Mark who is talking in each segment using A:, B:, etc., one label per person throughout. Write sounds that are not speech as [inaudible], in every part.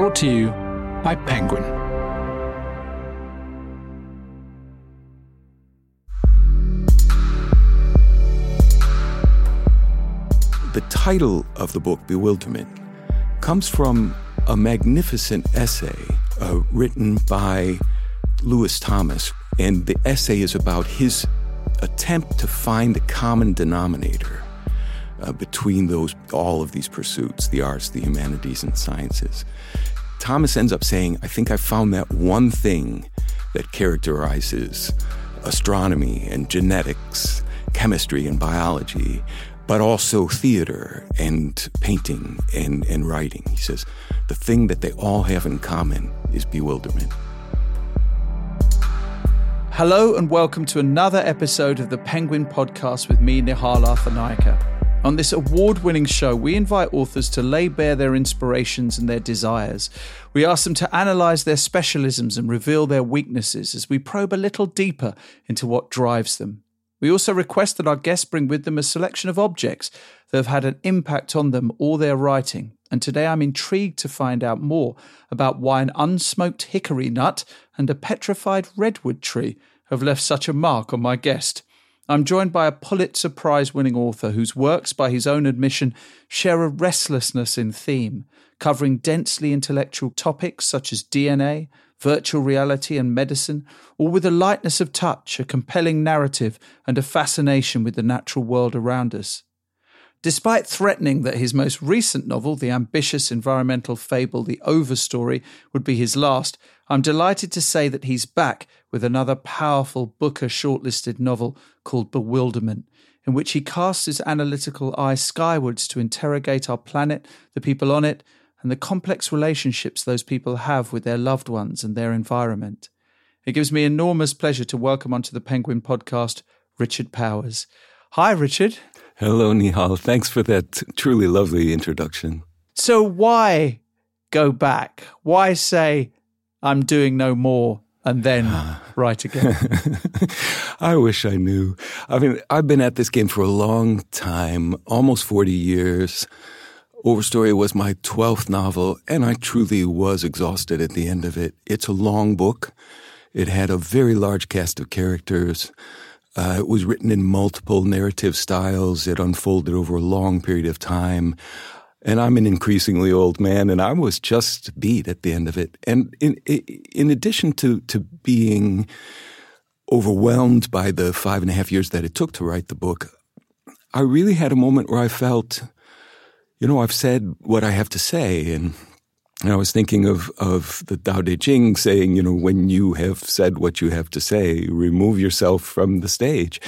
A: Brought to you by Penguin.
B: The title of the book, Bewilderment, comes from a magnificent essay uh, written by Lewis Thomas. And the essay is about his attempt to find a common denominator uh, between those all of these pursuits the arts the humanities and sciences thomas ends up saying i think i found that one thing that characterizes astronomy and genetics chemistry and biology but also theater and painting and, and writing he says the thing that they all have in common is bewilderment
C: Hello and welcome to another episode of the Penguin Podcast with me, Nihal Arthanayake. On this award winning show, we invite authors to lay bare their inspirations and their desires. We ask them to analyse their specialisms and reveal their weaknesses as we probe a little deeper into what drives them. We also request that our guests bring with them a selection of objects that have had an impact on them or their writing. And today I'm intrigued to find out more about why an unsmoked hickory nut and a petrified redwood tree have left such a mark on my guest. I'm joined by a Pulitzer Prize winning author whose works, by his own admission, share a restlessness in theme, covering densely intellectual topics such as DNA, virtual reality, and medicine, all with a lightness of touch, a compelling narrative, and a fascination with the natural world around us. Despite threatening that his most recent novel, the ambitious environmental fable The Overstory, would be his last, I'm delighted to say that he's back with another powerful Booker shortlisted novel called Bewilderment, in which he casts his analytical eye skywards to interrogate our planet, the people on it, and the complex relationships those people have with their loved ones and their environment. It gives me enormous pleasure to welcome onto the Penguin podcast Richard Powers. Hi, Richard.
B: Hello, Nihal. Thanks for that truly lovely introduction.
C: So, why go back? Why say, I'm doing no more and then write again? [laughs]
B: I wish I knew. I mean, I've been at this game for a long time, almost 40 years. Overstory was my 12th novel, and I truly was exhausted at the end of it. It's a long book. It had a very large cast of characters. Uh, it was written in multiple narrative styles. It unfolded over a long period of time. And I'm an increasingly old man, and I was just beat at the end of it. And in, in addition to, to being overwhelmed by the five and a half years that it took to write the book, I really had a moment where I felt, you know, I've said what I have to say. And and I was thinking of, of the Tao Te Ching saying, you know, when you have said what you have to say, remove yourself from the stage.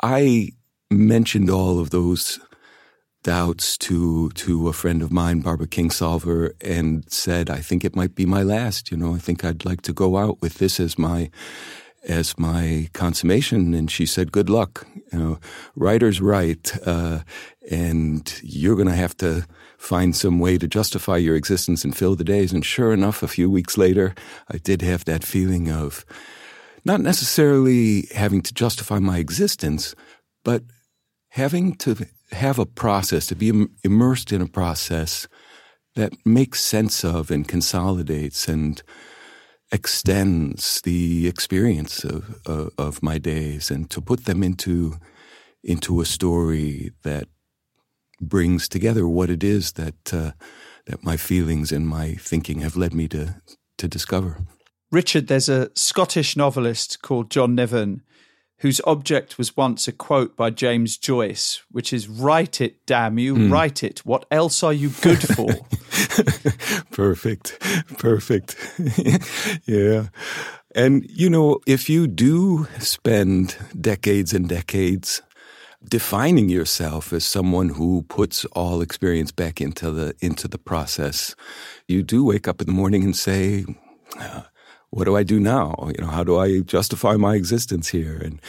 B: I mentioned all of those doubts to to a friend of mine, Barbara Kingsolver, and said, I think it might be my last. You know, I think I'd like to go out with this as my as my consummation. And she said, "Good luck. You know, writers write, uh, and you're going to have to." find some way to justify your existence and fill the days. And sure enough, a few weeks later, I did have that feeling of not necessarily having to justify my existence, but having to have a process, to be immersed in a process that makes sense of and consolidates and extends the experience of, of, of my days and to put them into into a story that brings together what it is that uh, that my feelings and my thinking have led me to to discover.
C: Richard, there's a Scottish novelist called John Niven whose object was once a quote by James Joyce, which is "Write it, damn you, mm. write it. What else are you good for?" [laughs]
B: perfect, perfect. [laughs] yeah. And, you know, if you do spend decades and decades defining yourself as someone who puts all experience back into the into the process. You do wake up in the morning and say, uh, "What do I do now? You know, how do I justify my existence here?" And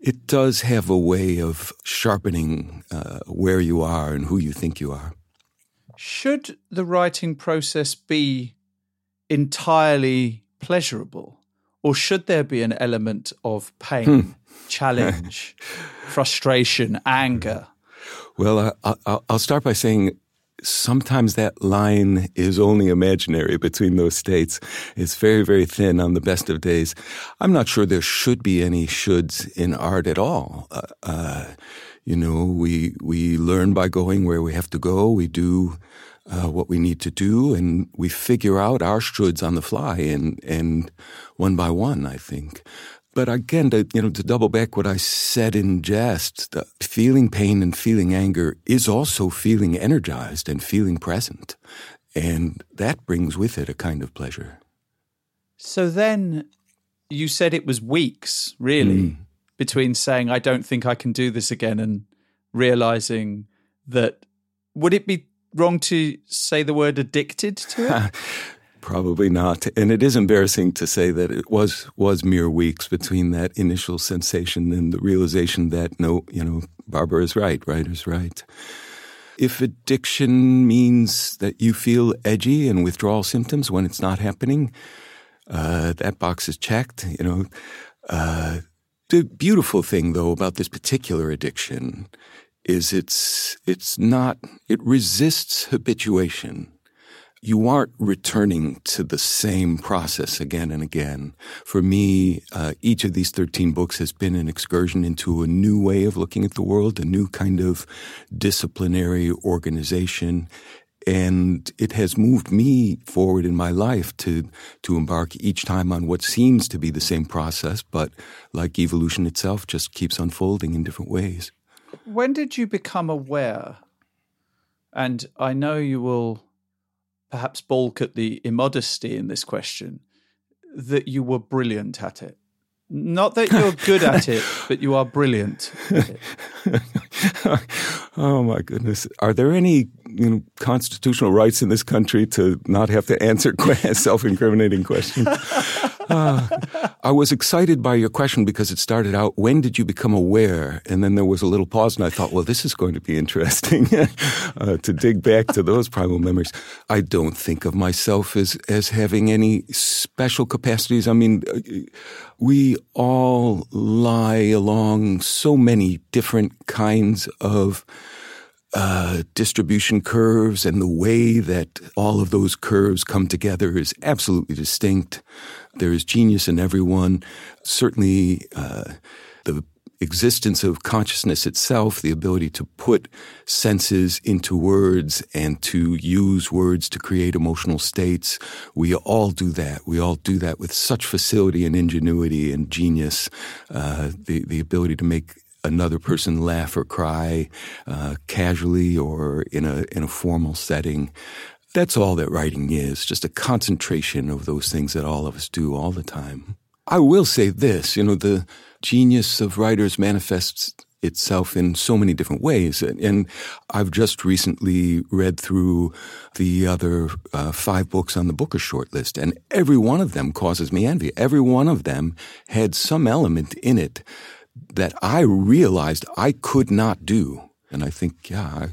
B: it does have a way of sharpening uh, where you are and who you think you are.
C: Should the writing process be entirely pleasurable, or should there be an element of pain? Hmm challenge, [laughs] frustration, anger?
B: Well, I, will start by saying sometimes that line is only imaginary between those states. It's very, very thin on the best of days. I'm not sure there should be any shoulds in art at all. Uh, uh, you know, we we learn by going where we have to go. We do uh, what we need to do, and we figure out our shoulds on the fly, and and one by one, I think. But again, to, you know, to double back what I said in jest, feeling pain and feeling anger is also feeling energized and feeling present. And that brings with it a kind of pleasure.
C: So then you said it was weeks, really, mm. between saying, I don't think I can do this again and realizing that. Would it be wrong to say the word addicted to it? [laughs]
B: Probably not. And it is embarrassing to say that it was was mere weeks between that initial sensation and the realization that no, you know, Barbara is right, writer's write. If addiction means that you feel edgy and withdrawal symptoms when it's not happening, uh, that box is checked. You know, uh, the beautiful thing though about this particular addiction is it's it's not it resists habituation you aren't returning to the same process again and again. For me, uh, each of these 13 books has been an excursion into a new way of looking at the world, a new kind of disciplinary organization. And it has moved me forward in my life to, to embark each time on what seems to be the same process, but like evolution itself, just keeps unfolding in different ways.
C: When did you become aware? And I know you will perhaps balk at the immodesty in this question that you were brilliant at it. Not that you're good at it, [laughs] but you are brilliant. [laughs]
B: oh my goodness! Are there any you know, constitutional rights in this country to not have to answer [laughs] self-incriminating questions? Uh, [laughs] I was excited by your question because it started out, when did you become aware? And then there was a little pause, and I thought, well, this is going to be interesting [laughs] uh, to dig back to those primal memories. I don't think of myself as, as having any special capacities. I mean, uh, we all lie along so many different kinds of uh, distribution curves and the way that all of those curves come together is absolutely distinct. There is genius in everyone. Certainly, uh, the existence of consciousness itself, the ability to put senses into words and to use words to create emotional states. We all do that. We all do that with such facility and ingenuity and genius. Uh, the the ability to make another person laugh or cry uh, casually or in a in a formal setting. That's all that writing is, just a concentration of those things that all of us do all the time. I will say this, you know, the genius of writers manifests itself in so many different ways. And I've just recently read through the other uh, five books on the Booker shortlist, and every one of them causes me envy. Every one of them had some element in it that I realized I could not do. And I think, yeah,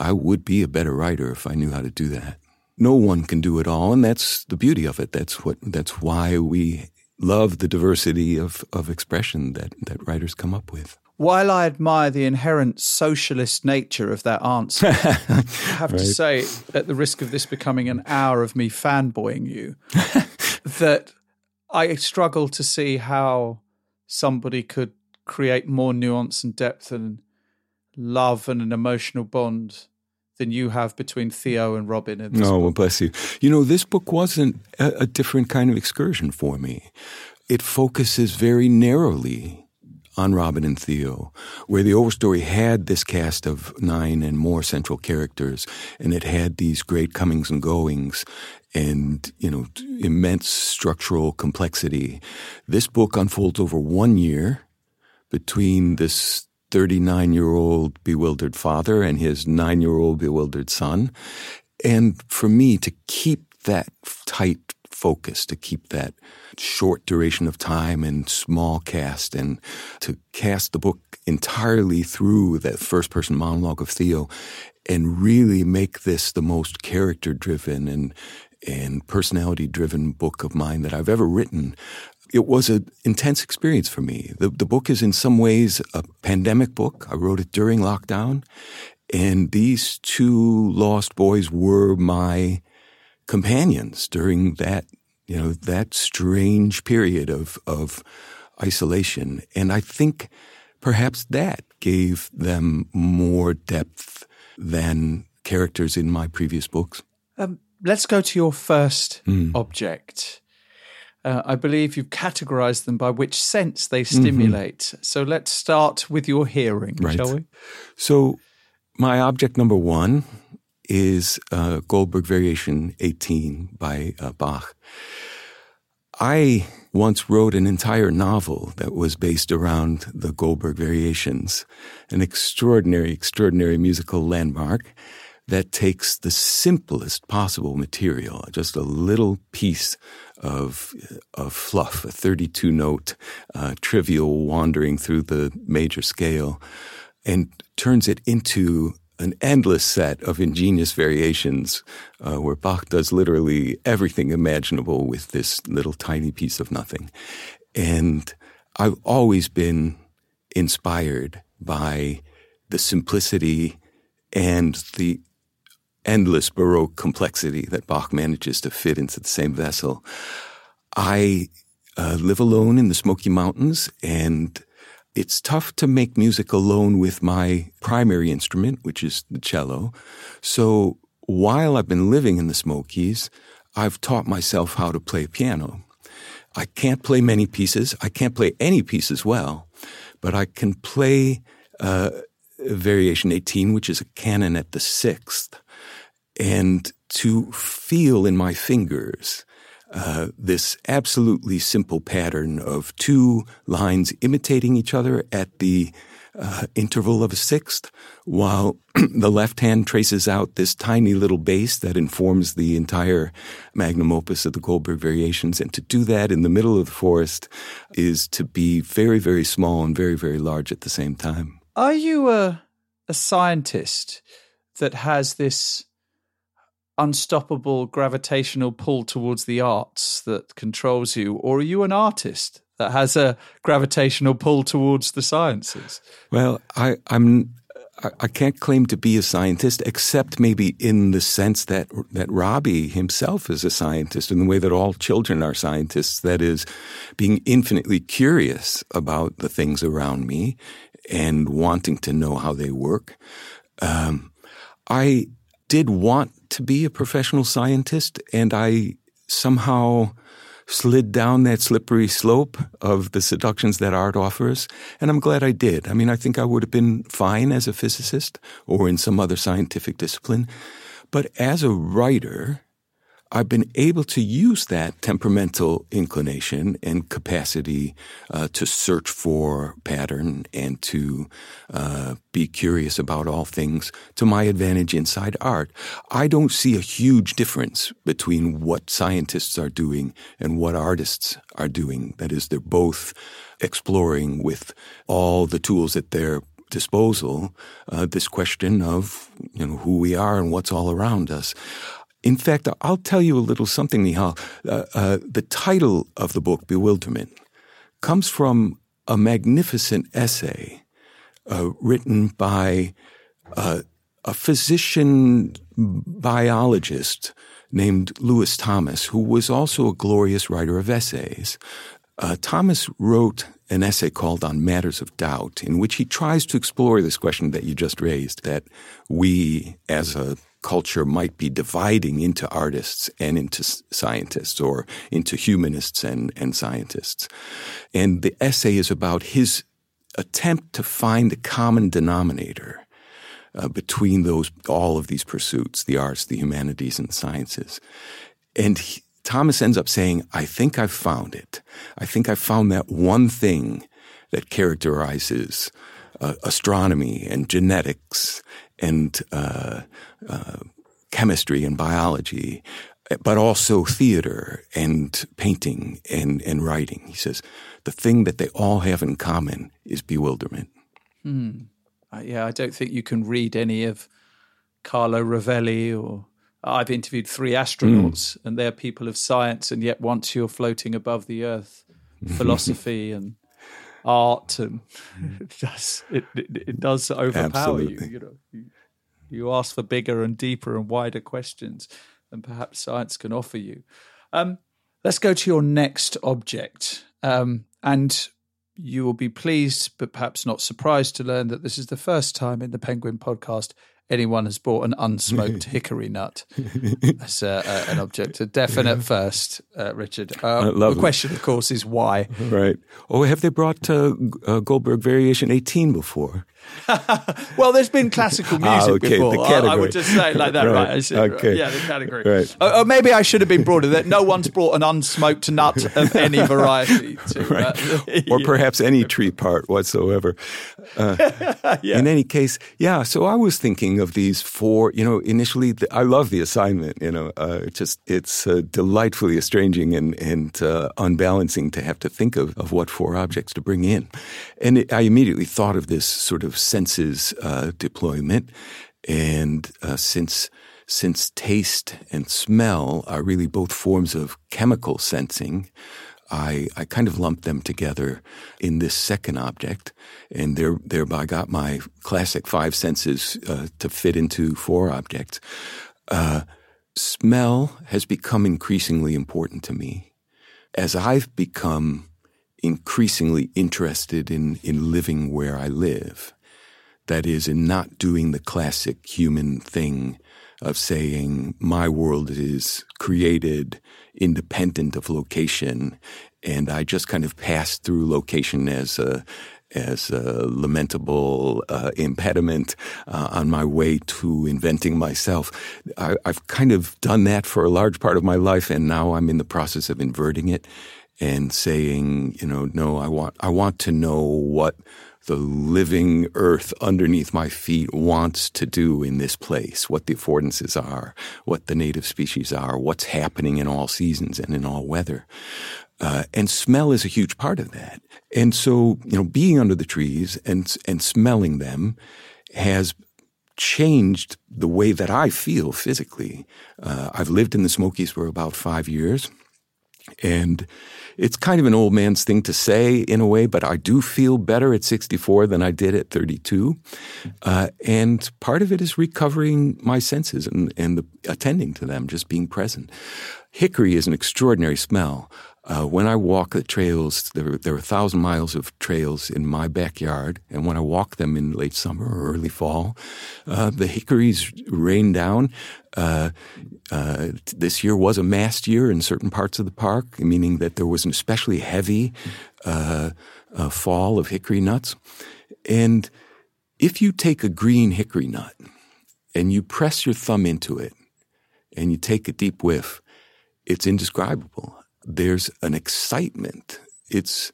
B: I, I would be a better writer if I knew how to do that. No one can do it all, and that's the beauty of it. That's what that's why we love the diversity of, of expression that, that writers come up with.
C: While I admire the inherent socialist nature of that answer, [laughs] I have right. to say, at the risk of this becoming an hour of me fanboying you, [laughs] that I struggle to see how somebody could create more nuance and depth and love and an emotional bond than you have between Theo and Robin. In
B: oh, well, bless you. You know, this book wasn't a, a different kind of excursion for me. It focuses very narrowly on Robin and Theo, where the overstory had this cast of nine and more central characters, and it had these great comings and goings, and you know immense structural complexity. This book unfolds over one year between this 39 year old bewildered father and his nine year old bewildered son. And for me to keep that tight focus, to keep that short duration of time and small cast, and to cast the book entirely through that first person monologue of Theo and really make this the most character driven and and personality driven book of mine that I've ever written. It was an intense experience for me. The, the book is in some ways a pandemic book. I wrote it during lockdown. And these two lost boys were my companions during that, you know, that strange period of, of isolation. And I think perhaps that gave them more depth than characters in my previous books.
C: Um, let's go to your first mm. object. Uh, I believe you've categorized them by which sense they mm-hmm. stimulate. Mm-hmm. So let's start with your hearing, right. shall we?
B: So, my object number one is uh, Goldberg Variation 18 by uh, Bach. I once wrote an entire novel that was based around the Goldberg Variations, an extraordinary, extraordinary musical landmark that takes the simplest possible material, just a little piece of, of fluff, a 32 note uh, trivial wandering through the major scale, and turns it into an endless set of ingenious variations uh, where Bach does literally everything imaginable with this little tiny piece of nothing. And I've always been inspired by the simplicity and the endless Baroque complexity that Bach manages to fit into the same vessel. I uh, live alone in the Smoky Mountains and it's tough to make music alone with my primary instrument, which is the cello. So while I've been living in the Smokies, I've taught myself how to play piano. I can't play many pieces. I can't play any pieces well, but I can play uh, Variation 18, which is a canon at the sixth, and to feel in my fingers uh, this absolutely simple pattern of two lines imitating each other at the uh, interval of a sixth, while [clears throat] the left hand traces out this tiny little bass that informs the entire magnum opus of the Goldberg variations. And to do that in the middle of the forest is to be very, very small and very, very large at the same time.
C: Are you a, a scientist that has this unstoppable gravitational pull towards the arts that controls you, or are you an artist that has a gravitational pull towards the sciences?
B: Well, I, I'm. I can't claim to be a scientist, except maybe in the sense that that Robbie himself is a scientist, in the way that all children are scientists. That is, being infinitely curious about the things around me and wanting to know how they work. Um, I did want to be a professional scientist, and I somehow slid down that slippery slope of the seductions that art offers. And I'm glad I did. I mean, I think I would have been fine as a physicist or in some other scientific discipline. But as a writer, I've been able to use that temperamental inclination and capacity uh, to search for pattern and to uh, be curious about all things to my advantage inside art. I don't see a huge difference between what scientists are doing and what artists are doing. That is, they're both exploring with all the tools at their disposal uh, this question of you know who we are and what's all around us. In fact, I'll tell you a little something, Nihal. Uh, uh, the title of the book, Bewilderment, comes from a magnificent essay uh, written by uh, a physician biologist named Lewis Thomas, who was also a glorious writer of essays. Uh, Thomas wrote an essay called On Matters of Doubt, in which he tries to explore this question that you just raised that we, as a culture might be dividing into artists and into scientists or into humanists and, and scientists. And the essay is about his attempt to find a common denominator uh, between those all of these pursuits the arts the humanities and sciences and thomas ends up saying i think i've found it i think i've found that one thing that characterizes uh, astronomy and genetics and uh, uh, chemistry and biology, but also theater and painting and, and writing. He says the thing that they all have in common is bewilderment.
C: Uh, yeah, I don't think you can read any of Carlo Rovelli or I've interviewed three astronauts, mm. and they're people of science, and yet once you're floating above the earth, [laughs] philosophy and art, and [laughs] it does it, it, it does overpower
B: Absolutely.
C: you. You know. You ask for bigger and deeper and wider questions than perhaps science can offer you. Um, let's go to your next object. Um, and you will be pleased, but perhaps not surprised to learn that this is the first time in the Penguin podcast anyone has bought an unsmoked [laughs] hickory nut as uh, uh, an object. A definite first, uh, Richard. Uh, the question, of course, is why.
B: Right. Oh, have they brought uh, uh, Goldberg Variation 18 before? [laughs]
C: well, there's been classical ah, music ah, okay, before. The category. I, I, would just say it like that, right? right. okay. Yeah, the category. Right. Or, or, maybe I should have been broader. That no one's brought an unsmoked nut of any [laughs] variety. To,
B: right. or perhaps any tree part whatsoever. Uh, [laughs] yeah. In any case, yeah. So I was thinking of these four. You know, initially, the, I love the assignment. You know, uh, just it's uh, delightfully estranging and and uh, unbalancing to have to think of of what four objects to bring in, and it, I immediately thought of this sort of senses uh, deployment, and uh, since since taste and smell are really both forms of chemical sensing. I, I kind of lumped them together in this second object, and there, thereby got my classic five senses uh, to fit into four objects. Uh, smell has become increasingly important to me. As I've become increasingly interested in, in living where I live, that is, in not doing the classic human thing of saying, my world is created independent of location, and I just kind of pass through location as a as a lamentable uh, impediment uh, on my way to inventing myself. I, I've kind of done that for a large part of my life, and now I'm in the process of inverting it and saying, you know, no, I want I want to know what the living earth underneath my feet wants to do in this place, what the affordances are, what the native species are, what's happening in all seasons and in all weather. Uh, and smell is a huge part of that. And so, you know, being under the trees and, and smelling them has changed the way that I feel physically. Uh, I've lived in the Smokies for about five years. And it's kind of an old man's thing to say in a way, but I do feel better at 64 than I did at 32. Uh, and part of it is recovering my senses and, and the, attending to them, just being present. Hickory is an extraordinary smell. Uh, when I walk the trails, there, there are a thousand miles of trails in my backyard, and when I walk them in late summer or early fall, uh, the hickories rain down. Uh, uh, this year was a mast year in certain parts of the park, meaning that there was an especially heavy uh, uh, fall of hickory nuts. And if you take a green hickory nut and you press your thumb into it and you take a deep whiff, it's indescribable there's an excitement. It's,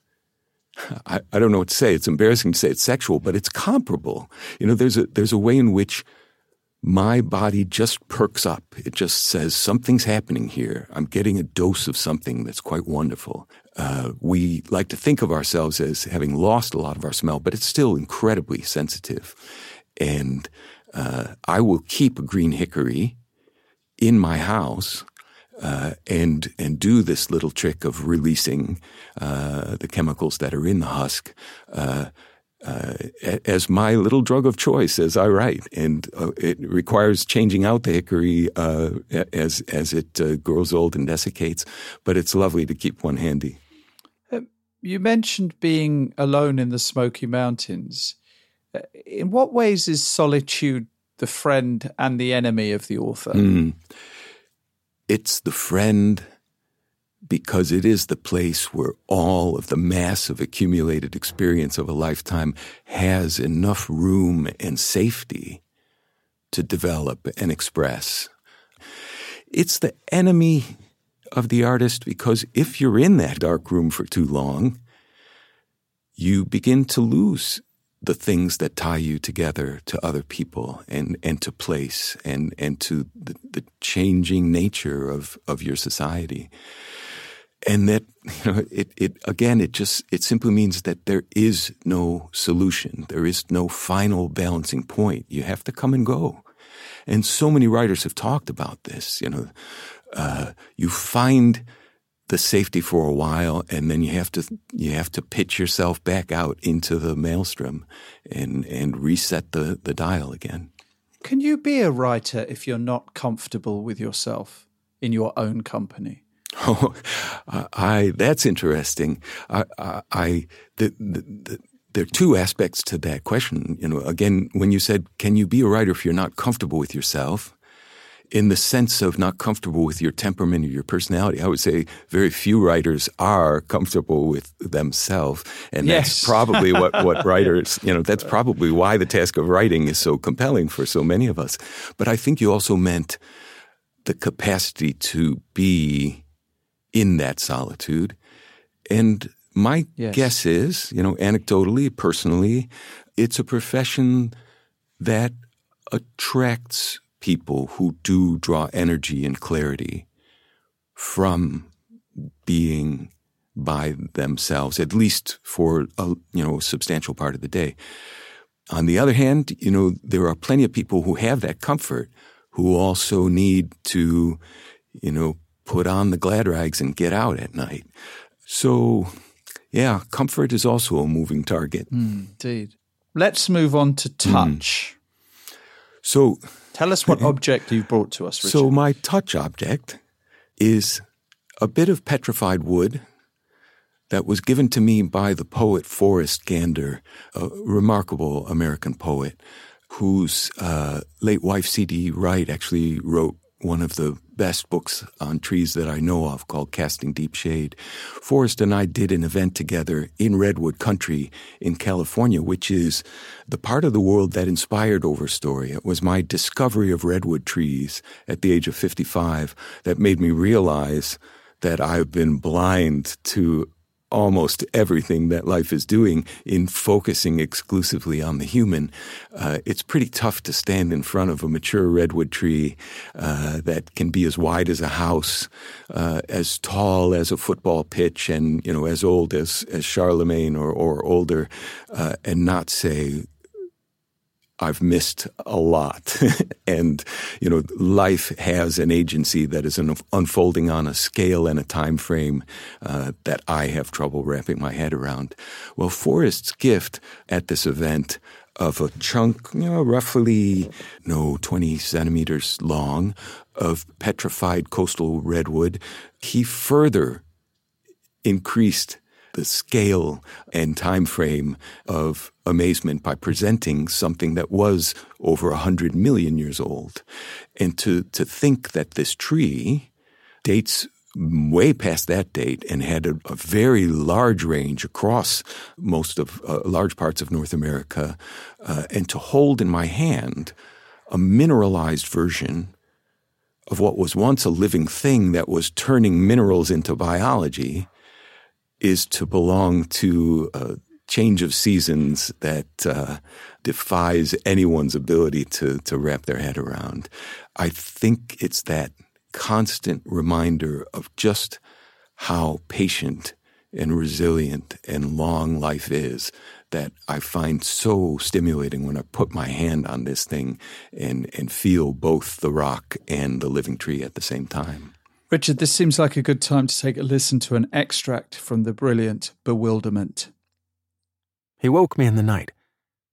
B: I, I, don't know what to say. It's embarrassing to say it's sexual, but it's comparable. You know, there's a, there's a way in which my body just perks up. It just says something's happening here. I'm getting a dose of something that's quite wonderful. Uh, we like to think of ourselves as having lost a lot of our smell, but it's still incredibly sensitive. And uh, I will keep a green hickory in my house uh, and and do this little trick of releasing uh, the chemicals that are in the husk uh, uh as my little drug of choice as I write, and uh, it requires changing out the hickory uh, as as it grows old and desiccates. But it's lovely to keep one handy.
C: Um, you mentioned being alone in the Smoky Mountains. In what ways is solitude the friend and the enemy of the author? Mm.
B: It's the friend because it is the place where all of the massive accumulated experience of a lifetime has enough room and safety to develop and express. It's the enemy of the artist because if you're in that dark room for too long, you begin to lose the things that tie you together to other people and, and to place and, and to the, the changing nature of, of your society. And that, [laughs] you know, it, it, again, it just, it simply means that there is no solution. There is no final balancing point. You have to come and go. And so many writers have talked about this, you know, uh, you find the safety for a while, and then you have to you have to pitch yourself back out into the maelstrom and and reset the the dial again.
C: Can you be a writer if you're not comfortable with yourself in your own company? [laughs]
B: Oh, I that's interesting. I, I the, the, the, there are two aspects to that question. You know, again, when you said, "Can you be a writer if you're not comfortable with yourself?" In the sense of not comfortable with your temperament or your personality. I would say very few writers are comfortable with themselves. And
C: yes.
B: that's [laughs] probably what, what writers, you know, that's probably why the task of writing is so compelling for so many of us. But I think you also meant the capacity to be in that solitude. And my yes. guess is, you know, anecdotally, personally, it's a profession that attracts people who do draw energy and clarity from being by themselves, at least for a you know substantial part of the day. On the other hand, you know there are plenty of people who have that comfort who also need to, you know, put on the glad rags and get out at night. So, yeah, comfort is also a moving target.
C: Mm, indeed. Let's move on to hmm. touch.
B: Mm. So,
C: tell us what object you've brought to us, Richard.
B: So, my touch object is a bit of petrified wood that was given to me by the poet Forrest Gander, a remarkable American poet whose uh, late wife C.D. Wright actually wrote one of the best books on trees that I know of called Casting Deep Shade. Forrest and I did an event together in Redwood Country in California, which is the part of the world that inspired Overstory. It was my discovery of redwood trees at the age of 55 that made me realize that I've been blind to almost everything that life is doing in focusing exclusively on the human, uh, it's pretty tough to stand in front of a mature redwood tree uh, that can be as wide as a house, uh, as tall as a football pitch, and you know as old as as Charlemagne or or older, uh, and not say I've missed a lot. [laughs] and, you know, life has an agency that is unfolding on a scale and a time frame uh, that I have trouble wrapping my head around. Well, Forrest's gift at this event of a chunk, you know, roughly, no, 20 centimeters long of petrified coastal redwood, he further increased the scale and time frame of amazement by presenting something that was over a hundred million years old. And to, to think that this tree dates way past that date and had a, a very large range across most of uh, large parts of North America, uh, and to hold in my hand a mineralized version of what was once a living thing that was turning minerals into biology is to belong to a change of seasons that uh, defies anyone's ability to, to wrap their head around. I think it's that constant reminder of just how patient and resilient and long life is that I find so stimulating when I put my hand on this thing and, and feel both the rock and the living tree at the same time.
C: Richard, this seems like a good time to take a listen to an extract from the brilliant Bewilderment.
D: He woke me in the night.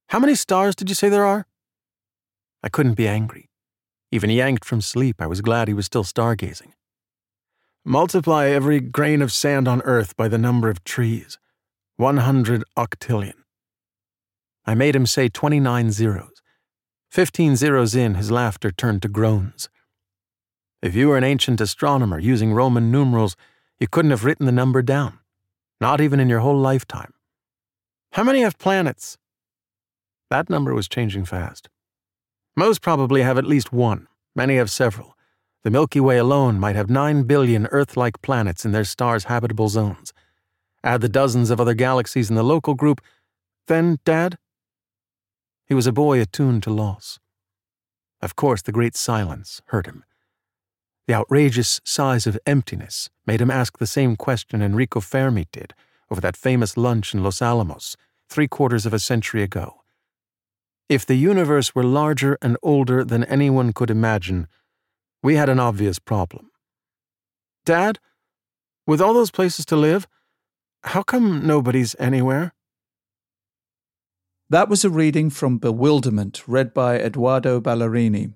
D: How many stars did you say there are? I couldn't be angry. Even yanked from sleep, I was glad he was still stargazing. Multiply every grain of sand on earth by the number of trees 100 octillion. I made him say 29 zeros. Fifteen zeros in, his laughter turned to groans. If you were an ancient astronomer using Roman numerals, you couldn't have written the number down, not even in your whole lifetime. How many have planets? That number was changing fast. Most probably have at least one, many have several. The Milky Way alone might have 9 billion Earth like planets in their star's habitable zones. Add the dozens of other galaxies in the local group, then, Dad? He was a boy attuned to loss. Of course, the great silence hurt him. The outrageous size of emptiness made him ask the same question Enrico Fermi did over that famous lunch in Los Alamos three quarters of a century ago. If the universe were larger and older than anyone could imagine, we had an obvious problem. Dad, with all those places to live, how come nobody's anywhere?
C: That was a reading from Bewilderment, read by Eduardo Ballerini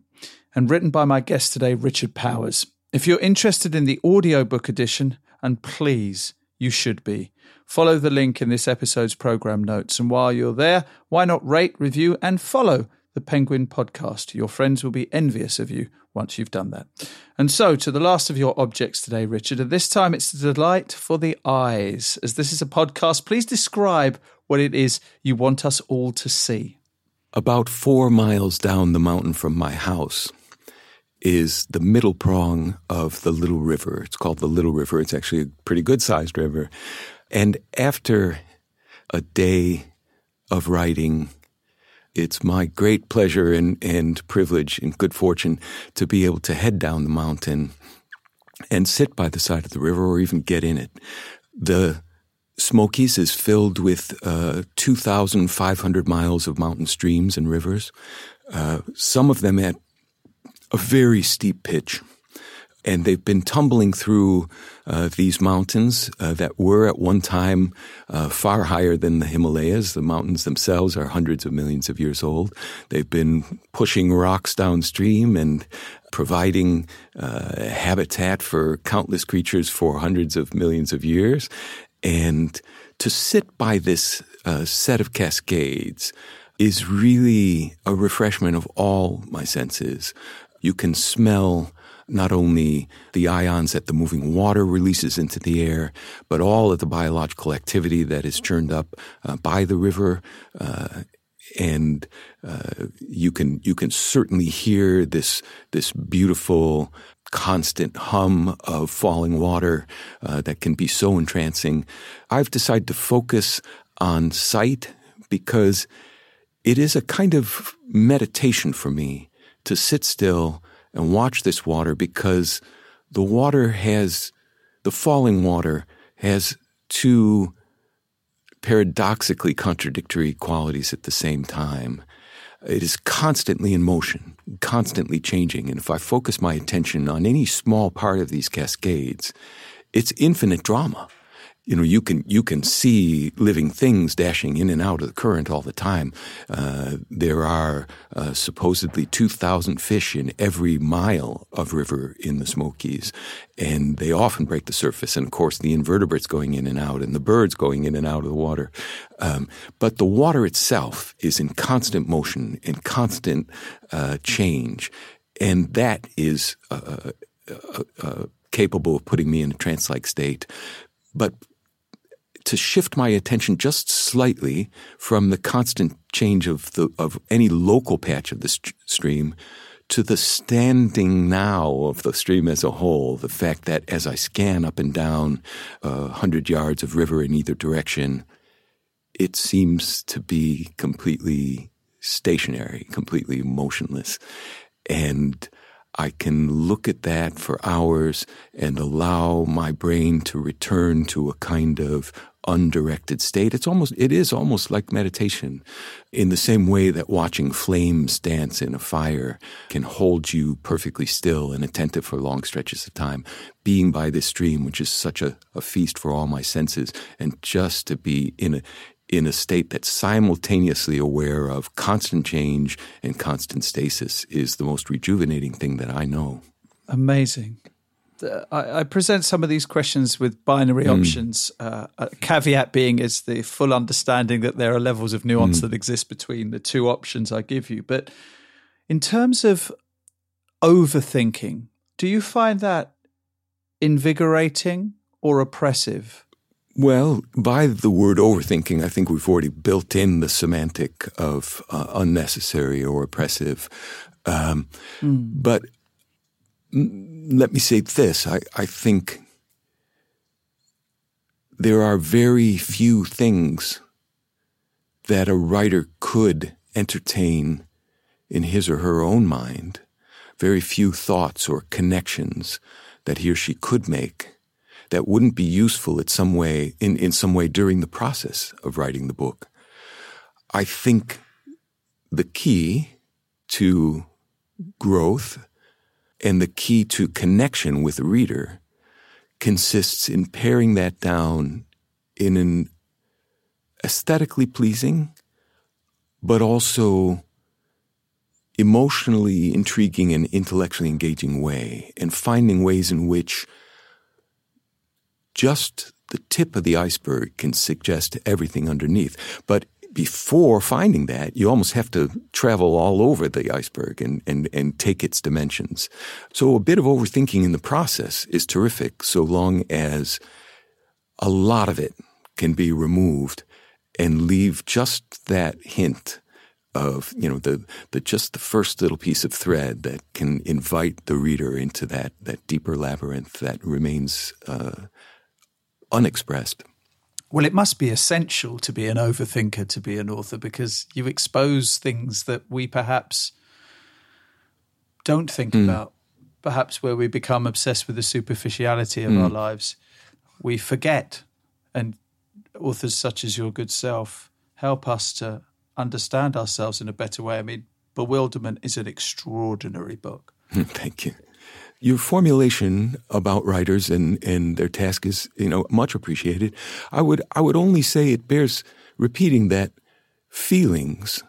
C: and written by my guest today, Richard Powers. If you're interested in the audiobook edition, and please, you should be, follow the link in this episode's program notes. And while you're there, why not rate, review, and follow the Penguin podcast? Your friends will be envious of you once you've done that. And so, to the last of your objects today, Richard, and this time it's a delight for the eyes. As this is a podcast, please describe what it is you want us all to see.
B: About four miles down the mountain from my house is the middle prong of the Little River. It's called the Little River. It's actually a pretty good sized river. And after a day of writing, it's my great pleasure and, and privilege and good fortune to be able to head down the mountain and sit by the side of the river or even get in it. The Smokies is filled with uh, 2,500 miles of mountain streams and rivers, uh, some of them at a very steep pitch. And they've been tumbling through uh, these mountains uh, that were at one time uh, far higher than the Himalayas. The mountains themselves are hundreds of millions of years old. They've been pushing rocks downstream and providing uh, habitat for countless creatures for hundreds of millions of years. And to sit by this uh, set of cascades is really a refreshment of all my senses. You can smell not only the ions that the moving water releases into the air, but all of the biological activity that is churned up uh, by the river. Uh, and uh, you can you can certainly hear this this beautiful constant hum of falling water uh, that can be so entrancing. I've decided to focus on sight because it is a kind of meditation for me to sit still and watch this water because the water has, the falling water has two paradoxically contradictory qualities at the same time. It is constantly in motion, constantly changing. And if I focus my attention on any small part of these cascades, it's infinite drama you know you can you can see living things dashing in and out of the current all the time. Uh, there are uh, supposedly two thousand fish in every mile of river in the Smokies, and they often break the surface. And of course, the invertebrates going in and out, and the birds going in and out of the water. Um, but the water itself is in constant motion, in constant uh, change, and that is. Uh, uh, uh, capable of putting me in a trance-like state. But to shift my attention just slightly from the constant change of the of any local patch of the st- stream to the standing now of the stream as a whole. The fact that as I scan up and down uh, hundred yards of river in either direction, it seems to be completely stationary, completely motionless, and I can look at that for hours and allow my brain to return to a kind of undirected state. It's almost, it is almost like meditation in the same way that watching flames dance in a fire can hold you perfectly still and attentive for long stretches of time. Being by this stream, which is such a, a feast for all my senses, and just to be in a, in a state that's simultaneously aware of constant change and constant stasis is the most rejuvenating thing that I know.
C: Amazing. I, I, present some of these questions with binary mm. options. Uh, a caveat being is the full understanding that there are levels of nuance mm. that exist between the two options I give you. But in terms of overthinking, do you find that invigorating or oppressive?
B: Well, by the word overthinking, I think we've already built in the semantic of uh, unnecessary or oppressive. Um, mm. But let me say this I, I think there are very few things that a writer could entertain in his or her own mind, very few thoughts or connections that he or she could make that wouldn't be useful in some way in, in some way during the process of writing the book. I think the key to growth and the key to connection with the reader consists in paring that down in an aesthetically pleasing, but also emotionally intriguing and intellectually engaging way, and finding ways in which just the tip of the iceberg can suggest everything underneath. But before finding that, you almost have to travel all over the iceberg and, and, and take its dimensions. So a bit of overthinking in the process is terrific so long as a lot of it can be removed and leave just that hint of you know the the just the first little piece of thread that can invite the reader into that that deeper labyrinth that remains uh, unexpressed.
C: Well, it must be essential to be an overthinker to be an author because you expose things that we perhaps don't think mm. about. Perhaps where we become obsessed with the superficiality of mm. our lives, we forget. And authors such as your good self help us to understand ourselves in a better way. I mean, Bewilderment is an extraordinary book. [laughs]
B: Thank you. Your formulation about writers and, and their task is, you know, much appreciated. I would I would only say it bears repeating that feelings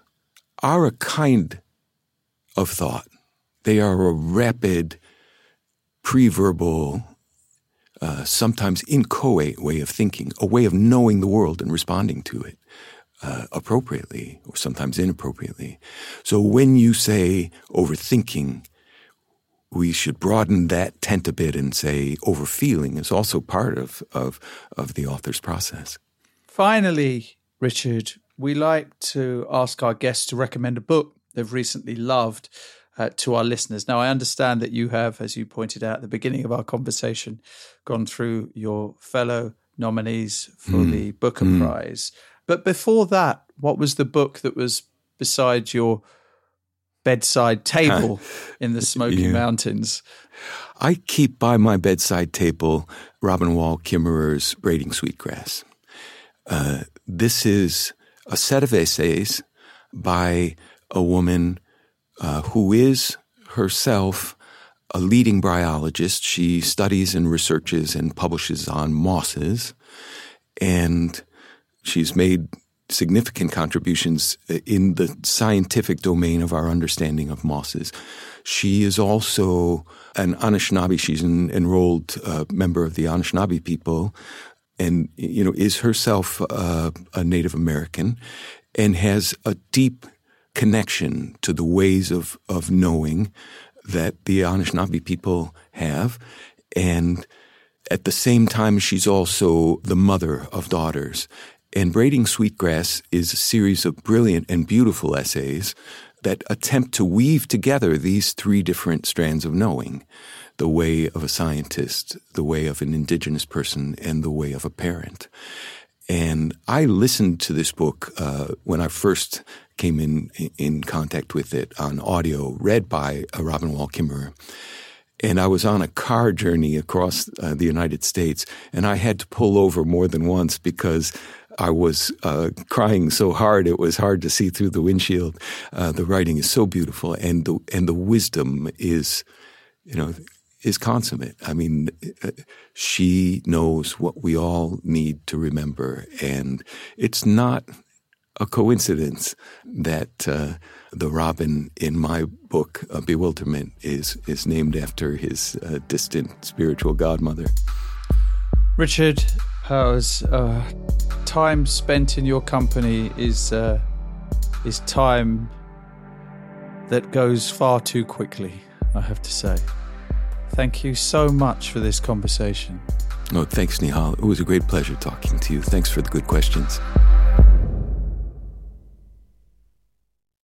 B: are a kind of thought. They are a rapid, pre-verbal, uh, sometimes inchoate way of thinking, a way of knowing the world and responding to it uh, appropriately or sometimes inappropriately. So when you say overthinking, we should broaden that tent a bit and say overfeeling is also part of, of, of the author's process.
C: Finally, Richard, we like to ask our guests to recommend a book they've recently loved uh, to our listeners. Now, I understand that you have, as you pointed out at the beginning of our conversation, gone through your fellow nominees for mm. the Booker mm. Prize. But before that, what was the book that was beside your bedside [laughs] table in the Smoky yeah. Mountains?
B: I keep by my bedside table Robin Wall Kimmerer's Braiding Sweetgrass. Uh, this is a set of essays by a woman uh, who is herself a leading bryologist. She studies and researches and publishes on mosses. And she's made significant contributions in the scientific domain of our understanding of mosses. She is also an Anishinaabe. She's an enrolled uh, member of the Anishinaabe people, and you know is herself uh, a Native American, and has a deep connection to the ways of of knowing that the Anishinaabe people have, and at the same time, she's also the mother of daughters. And Braiding Sweetgrass is a series of brilliant and beautiful essays that attempt to weave together these three different strands of knowing the way of a scientist, the way of an indigenous person, and the way of a parent. And I listened to this book uh, when I first came in in contact with it on audio, read by uh, Robin Wall Kimmerer. And I was on a car journey across uh, the United States, and I had to pull over more than once because I was uh, crying so hard it was hard to see through the windshield. Uh, the writing is so beautiful, and the and the wisdom is, you know, is consummate. I mean, uh, she knows what we all need to remember, and it's not a coincidence that uh, the Robin in my book, uh, Bewilderment, is is named after his uh, distant spiritual godmother.
C: Richard Powers, uh, time spent in your company is uh, is time that goes far too quickly. I have to say. Thank you so much for this conversation.
B: No, thanks, Nihal. It was a great pleasure talking to you. Thanks for the good questions.